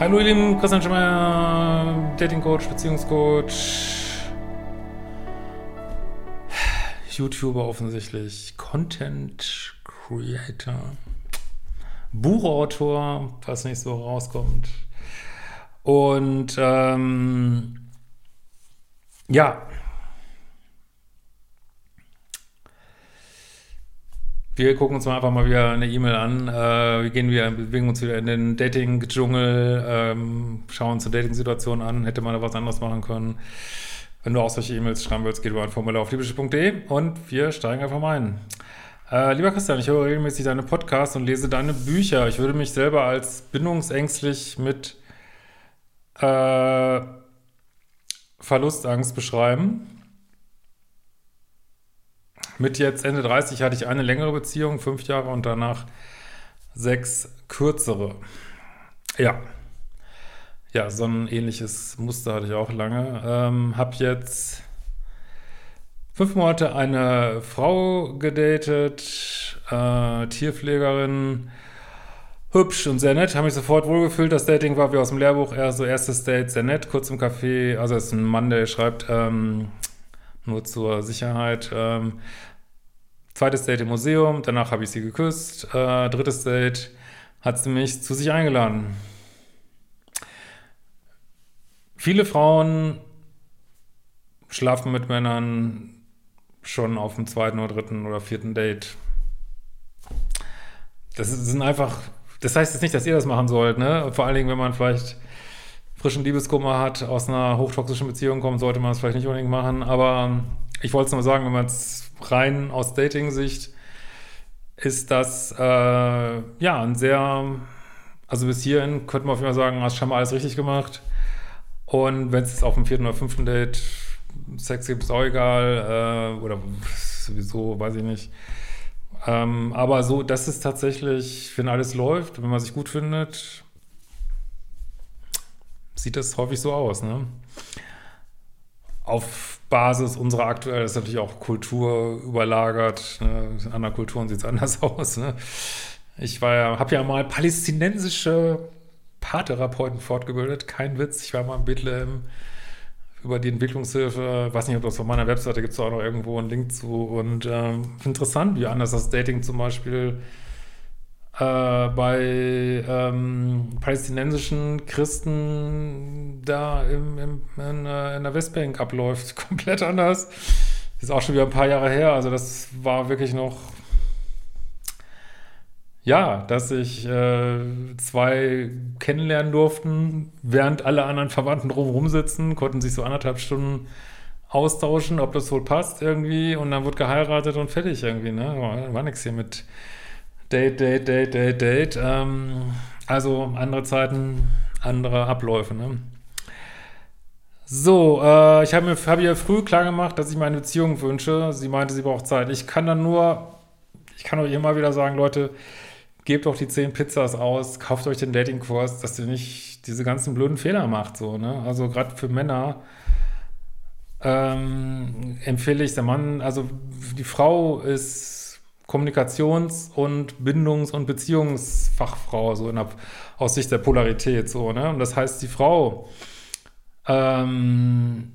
Hallo ihr Lieben, Christian Schemmer, Dating Coach, Beziehungscoach, YouTuber offensichtlich, Content Creator, Buchautor, was nicht so rauskommt. Und ähm, ja, Wir gucken uns mal einfach mal wieder eine E-Mail an. Äh, wir gehen wieder, bewegen uns wieder in den Dating-Dschungel, ähm, schauen uns eine Dating-Situation an. Hätte man da was anderes machen können. Wenn du auch solche E-Mails schreiben willst, geht über ein Formular auf liebeschiff.de und wir steigen einfach mal ein. Äh, lieber Christian, ich höre regelmäßig deine Podcasts und lese deine Bücher. Ich würde mich selber als bindungsängstlich mit äh, Verlustangst beschreiben. Mit jetzt Ende 30 hatte ich eine längere Beziehung, fünf Jahre und danach sechs kürzere. Ja. Ja, so ein ähnliches Muster hatte ich auch lange. Ähm, hab jetzt fünf Monate eine Frau gedatet, äh, Tierpflegerin, hübsch und sehr nett, habe mich sofort wohlgefühlt. Das Dating war wie aus dem Lehrbuch, eher so erstes Date, sehr nett, kurz im Café. Also es ist ein Mann, der schreibt, ähm, nur zur Sicherheit. Ähm, zweites Date im Museum, danach habe ich sie geküsst. Äh, drittes Date hat sie mich zu sich eingeladen. Viele Frauen schlafen mit Männern schon auf dem zweiten oder dritten oder vierten Date. Das sind einfach, das heißt jetzt nicht, dass ihr das machen sollt, ne? Vor allen Dingen, wenn man vielleicht frischen Liebeskummer hat, aus einer hochtoxischen Beziehung kommt, sollte man es vielleicht nicht unbedingt machen. Aber ich wollte es nur sagen, wenn man es rein aus Dating-Sicht ist das äh, ja ein sehr, also bis hierhin könnte man auf jeden Fall sagen, hast schon mal alles richtig gemacht. Und wenn es auf dem vierten oder fünften Date Sex gibt, ist auch egal. Äh, oder sowieso, weiß ich nicht. Ähm, aber so, das ist tatsächlich, wenn alles läuft, wenn man sich gut findet, sieht das häufig so aus, ne? Auf Basis unserer aktuell, das ist natürlich auch Kultur überlagert, ne? in anderen Kulturen sieht es anders aus, ne? Ich war ja, habe ja mal palästinensische Paartherapeuten fortgebildet, kein Witz, ich war mal in Bethlehem über die Entwicklungshilfe, weiß nicht, ob das von meiner Webseite gibt es auch noch irgendwo einen Link zu und ähm, interessant, wie anders das Dating zum Beispiel äh, bei ähm, palästinensischen Christen da im, im, in, äh, in, der Westbank abläuft. Komplett anders. Ist auch schon wieder ein paar Jahre her. Also das war wirklich noch, ja, dass ich äh, zwei kennenlernen durften, während alle anderen Verwandten drumherum sitzen, konnten sich so anderthalb Stunden austauschen, ob das wohl passt irgendwie und dann wird geheiratet und fertig irgendwie, ne? War, war nichts hier mit Date, Date, Date, Date, Date. Ähm, also andere Zeiten, andere Abläufe. Ne? So, äh, ich habe mir hab ihr früh klar gemacht, dass ich mir eine Beziehung wünsche. Sie meinte, sie braucht Zeit. Ich kann dann nur, ich kann euch immer wieder sagen, Leute, gebt doch die 10 Pizzas aus, kauft euch den Datingkurs, dass ihr nicht diese ganzen blöden Fehler macht. So, ne? Also gerade für Männer ähm, empfehle ich der Mann, also die Frau ist Kommunikations- und Bindungs- und Beziehungsfachfrau, so der, aus Sicht der Polarität, so, ne? Und das heißt, die Frau ähm,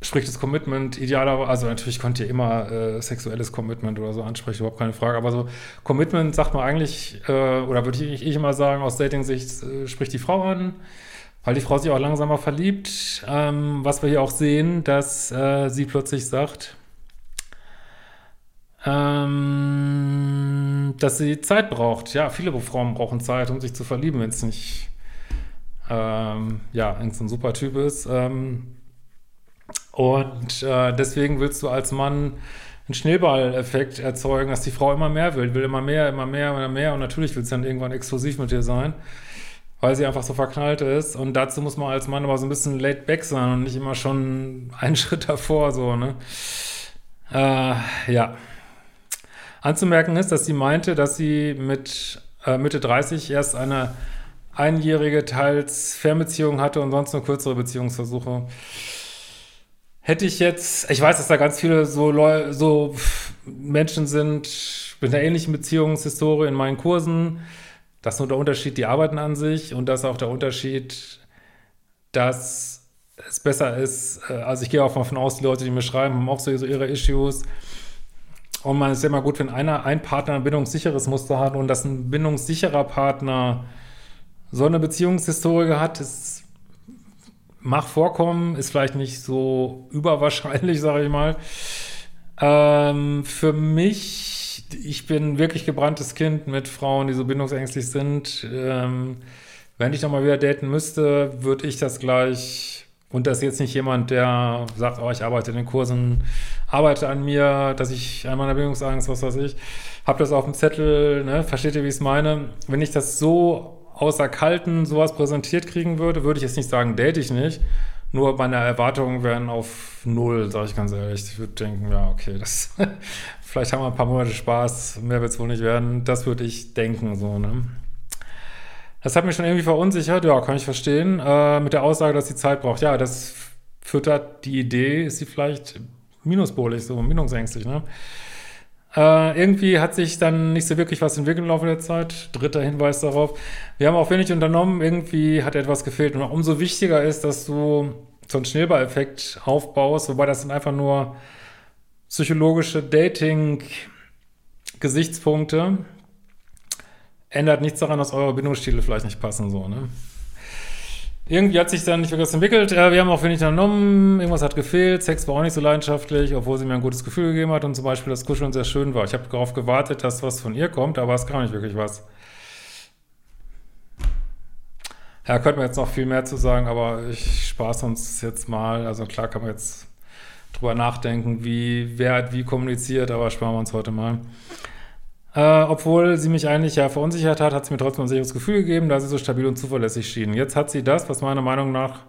spricht das Commitment idealerweise, also natürlich könnt ihr immer äh, sexuelles Commitment oder so ansprechen, überhaupt keine Frage, aber so Commitment sagt man eigentlich, äh, oder würde ich, ich, immer sagen, aus Dating-Sicht äh, spricht die Frau an, weil die Frau sich auch langsamer verliebt, ähm, was wir hier auch sehen, dass äh, sie plötzlich sagt, ähm, dass sie Zeit braucht. Ja, viele Frauen brauchen Zeit, um sich zu verlieben, wenn es nicht ähm, ja, irgendein so super Typ ist. Ähm, und äh, deswegen willst du als Mann einen Schneeballeffekt erzeugen, dass die Frau immer mehr will, will immer mehr, immer mehr, immer mehr und natürlich will sie dann irgendwann exklusiv mit dir sein, weil sie einfach so verknallt ist und dazu muss man als Mann aber so ein bisschen laid back sein und nicht immer schon einen Schritt davor, so, ne? Äh, ja. Anzumerken ist, dass sie meinte, dass sie mit äh, Mitte 30 erst eine einjährige, teils Fernbeziehung hatte und sonst nur kürzere Beziehungsversuche. Hätte ich jetzt, ich weiß, dass da ganz viele so, Leu so Menschen sind mit einer ähnlichen Beziehungshistorie in meinen Kursen. Das ist nur der Unterschied, die arbeiten an sich und das ist auch der Unterschied, dass es besser ist, äh, also ich gehe auch mal von aus, die Leute, die mir schreiben, haben auch so ihre Issues. Und man ist ja immer gut, wenn einer, ein Partner ein bindungssicheres Muster hat und dass ein bindungssicherer Partner so eine Beziehungshistorie hat, ist, mag vorkommen, ist vielleicht nicht so überwahrscheinlich, sage ich mal. Ähm, für mich, ich bin wirklich gebranntes Kind mit Frauen, die so bindungsängstlich sind. Ähm, wenn ich nochmal wieder daten müsste, würde ich das gleich, und das ist jetzt nicht jemand, der sagt, oh, ich arbeite in den Kursen, arbeite an mir, dass ich an meiner Bindungsangst, was weiß ich, habe das auf dem Zettel, ne, versteht ihr, wie ich es meine? Wenn ich das so außer Kalten sowas präsentiert kriegen würde, würde ich jetzt nicht sagen, date ich nicht. Nur meine Erwartungen wären auf null, sage ich ganz ehrlich. Ich würde denken, ja, okay, das vielleicht haben wir ein paar Monate Spaß, mehr wird es wohl nicht werden. Das würde ich denken, so, ne? Das hat mich schon irgendwie verunsichert, ja, kann ich verstehen. Äh, mit der Aussage, dass sie Zeit braucht. Ja, das füttert die Idee, ist sie vielleicht minuspolig, so bindungsängstlich, ne? Äh, irgendwie hat sich dann nicht so wirklich was entwickelt im Laufe der Zeit. Dritter Hinweis darauf. Wir haben auch wenig unternommen. Irgendwie hat etwas gefehlt. Und umso wichtiger ist, dass du so einen Schneeballeffekt aufbaust, wobei das sind einfach nur psychologische Dating-Gesichtspunkte. Ändert nichts daran, dass eure Bindungsstile vielleicht nicht passen, so, ne? Irgendwie hat sich dann nicht wirklich was entwickelt. wir haben auch wenig unternommen. Irgendwas hat gefehlt. Sex war auch nicht so leidenschaftlich, obwohl sie mir ein gutes Gefühl gegeben hat und zum Beispiel das Kuscheln sehr schön war. Ich habe darauf gewartet, dass was von ihr kommt, aber es kam nicht wirklich was. Ja, könnte man jetzt noch viel mehr zu sagen, aber ich spaß uns jetzt mal. Also klar kann man jetzt drüber nachdenken, wie, wer hat wie kommuniziert, aber sparen wir uns heute mal. Äh, obwohl sie mich eigentlich ja verunsichert hat, hat sie mir trotzdem ein sicheres Gefühl gegeben, da sie so stabil und zuverlässig schien. Jetzt hat sie das, was meiner Meinung nach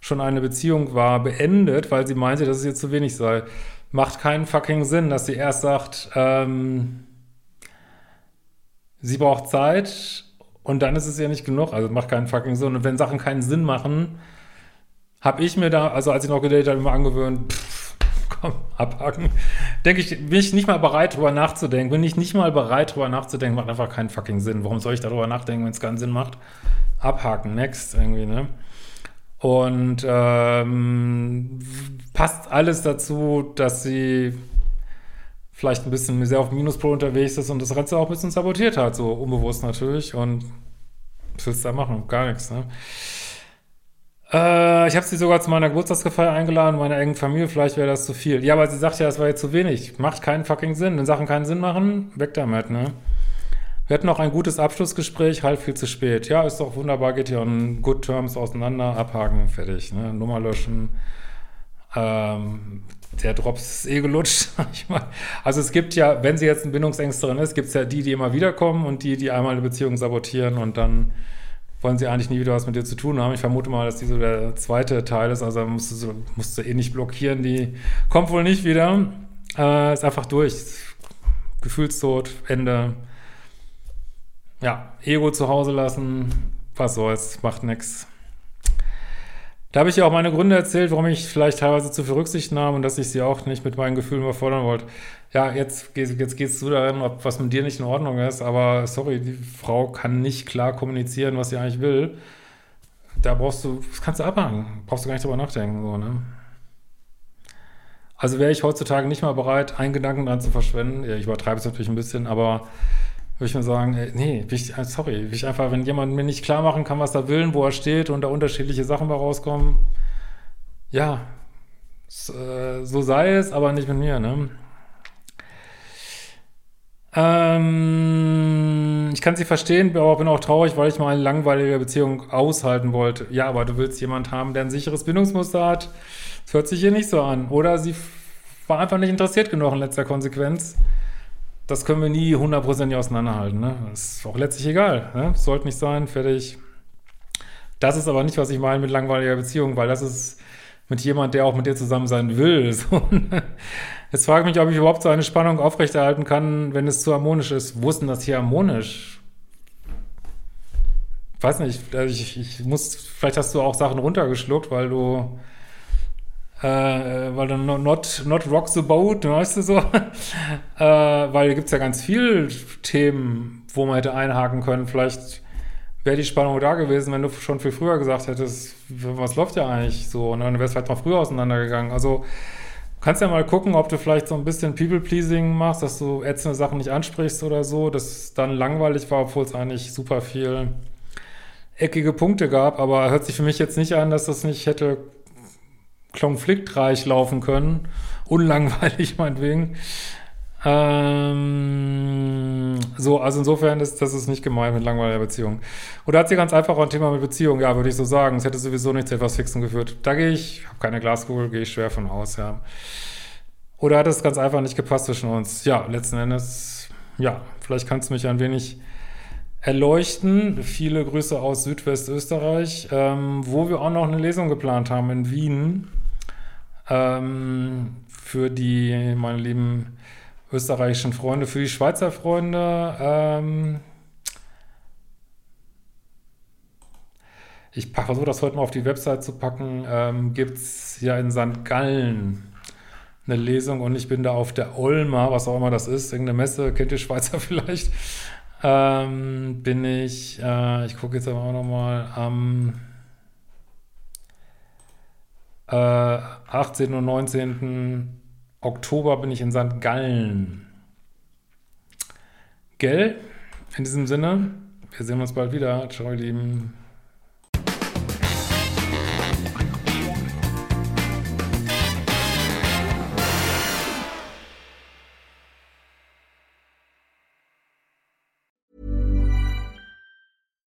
schon eine Beziehung war, beendet, weil sie meinte, dass es ihr zu wenig sei. Macht keinen fucking Sinn, dass sie erst sagt, ähm, sie braucht Zeit und dann ist es ja nicht genug. Also macht keinen fucking Sinn. Und wenn Sachen keinen Sinn machen, habe ich mir da, also als ich noch gedatet habe, immer angewöhnt, pff, komm, abhaken. Denke ich, bin ich nicht mal bereit, drüber nachzudenken. Bin ich nicht mal bereit, drüber nachzudenken, macht einfach keinen fucking Sinn. Warum soll ich darüber nachdenken, wenn es keinen Sinn macht? Abhaken, next, irgendwie, ne? Und ähm, passt alles dazu, dass sie vielleicht ein bisschen sehr auf Minuspol unterwegs ist und das Ganze auch ein bisschen sabotiert hat, so unbewusst natürlich. Und was willst du da machen? Gar nichts, ne? Äh, ich habe sie sogar zu meiner Geburtstagsfeier eingeladen, meiner engen Familie, vielleicht wäre das zu viel. Ja, aber sie sagt ja, das war jetzt zu wenig. Macht keinen fucking Sinn. Wenn Sachen keinen Sinn machen, weg damit, ne? Wir hatten noch ein gutes Abschlussgespräch, halt viel zu spät. Ja, ist doch wunderbar, geht hier on good terms auseinander, abhaken, fertig, ne? Nummer löschen. Ähm, der Drops ist eh gelutscht, sag ich mal. Also es gibt ja, wenn sie jetzt ein Bindungsängsterin ist, gibt es ja die, die immer wiederkommen und die, die einmal eine Beziehung sabotieren und dann wollen sie eigentlich nie wieder was mit dir zu tun haben. Ich vermute mal, dass die so der zweite Teil ist. Also musst du, musst du eh nicht blockieren. Die kommt wohl nicht wieder. Äh, ist einfach durch. Gefühlstod, Ende. Ja, Ego zu Hause lassen. Was soll's, macht nix. Da habe ich ja auch meine Gründe erzählt, warum ich vielleicht teilweise zu viel Rücksicht nahm und dass ich sie auch nicht mit meinen Gefühlen überfordern wollte. Ja, jetzt, jetzt gehst du darin, ob was mit dir nicht in Ordnung ist, aber sorry, die Frau kann nicht klar kommunizieren, was sie eigentlich will. Da brauchst du, das kannst du abhaken, brauchst du gar nicht drüber nachdenken, so, ne? Also wäre ich heutzutage nicht mal bereit, einen Gedanken dran zu verschwenden. Ja, ich übertreibe es natürlich ein bisschen, aber würde ich mir sagen, ey, nee, ich, äh, sorry, ich einfach, wenn jemand mir nicht klar machen kann, was er will, wo er steht und da unterschiedliche Sachen bei rauskommen, ja, so, äh, so sei es, aber nicht mit mir, ne? Ähm, ich kann sie verstehen, aber bin auch traurig, weil ich mal eine langweilige Beziehung aushalten wollte. Ja, aber du willst jemanden haben, der ein sicheres Bindungsmuster hat. Das hört sich hier nicht so an. Oder sie war einfach nicht interessiert genug in letzter Konsequenz. Das können wir nie hundertprozentig auseinanderhalten. Ne? Ist auch letztlich egal. Ne? Sollte nicht sein, fertig. Das ist aber nicht, was ich meine mit langweiliger Beziehung, weil das ist mit jemand, der auch mit dir zusammen sein will. So. Jetzt frage ich mich, ob ich überhaupt so eine Spannung aufrechterhalten kann, wenn es zu harmonisch ist. Wo ist denn das hier harmonisch? Weiß nicht, also ich, ich muss, vielleicht hast du auch Sachen runtergeschluckt, weil du, äh, weil du not, not rock the boat, weißt du so? äh, weil da gibt es ja ganz viele Themen, wo man hätte einhaken können. Vielleicht wäre die Spannung da gewesen, wenn du schon viel früher gesagt hättest, was läuft ja eigentlich so? Und dann wäre es vielleicht mal früher auseinandergegangen. Also kannst ja mal gucken, ob du vielleicht so ein bisschen People-Pleasing machst, dass du ätzende Sachen nicht ansprichst oder so, dass dann langweilig war, obwohl es eigentlich super viel eckige Punkte gab. Aber hört sich für mich jetzt nicht an, dass das nicht hätte konfliktreich laufen können. Unlangweilig meinetwegen. Ähm, so, also insofern ist das ist nicht gemeint mit langweiliger Beziehung. Oder hat sie ganz einfach auch ein Thema mit Beziehung? Ja, würde ich so sagen. Es hätte sowieso nichts etwas Fixen geführt. Da gehe ich, habe keine Glaskugel, gehe ich schwer von aus, ja. Oder hat es ganz einfach nicht gepasst zwischen uns? Ja, letzten Endes, ja, vielleicht kannst du mich ein wenig erleuchten. Viele Grüße aus Südwestösterreich, ähm, wo wir auch noch eine Lesung geplant haben in Wien. Ähm, für die, meine lieben österreichischen Freunde, für die Schweizer Freunde. Ähm, ich versuche das heute mal auf die Website zu packen. Ähm, Gibt es ja in St. Gallen eine Lesung und ich bin da auf der Olma, was auch immer das ist, irgendeine Messe, kennt ihr Schweizer vielleicht? Ähm, bin ich, äh, ich gucke jetzt aber auch nochmal am äh, 18. und 19. Oktober bin ich in St. Gallen. Gell? In diesem Sinne, wir sehen uns bald wieder. Ciao, ihr Lieben.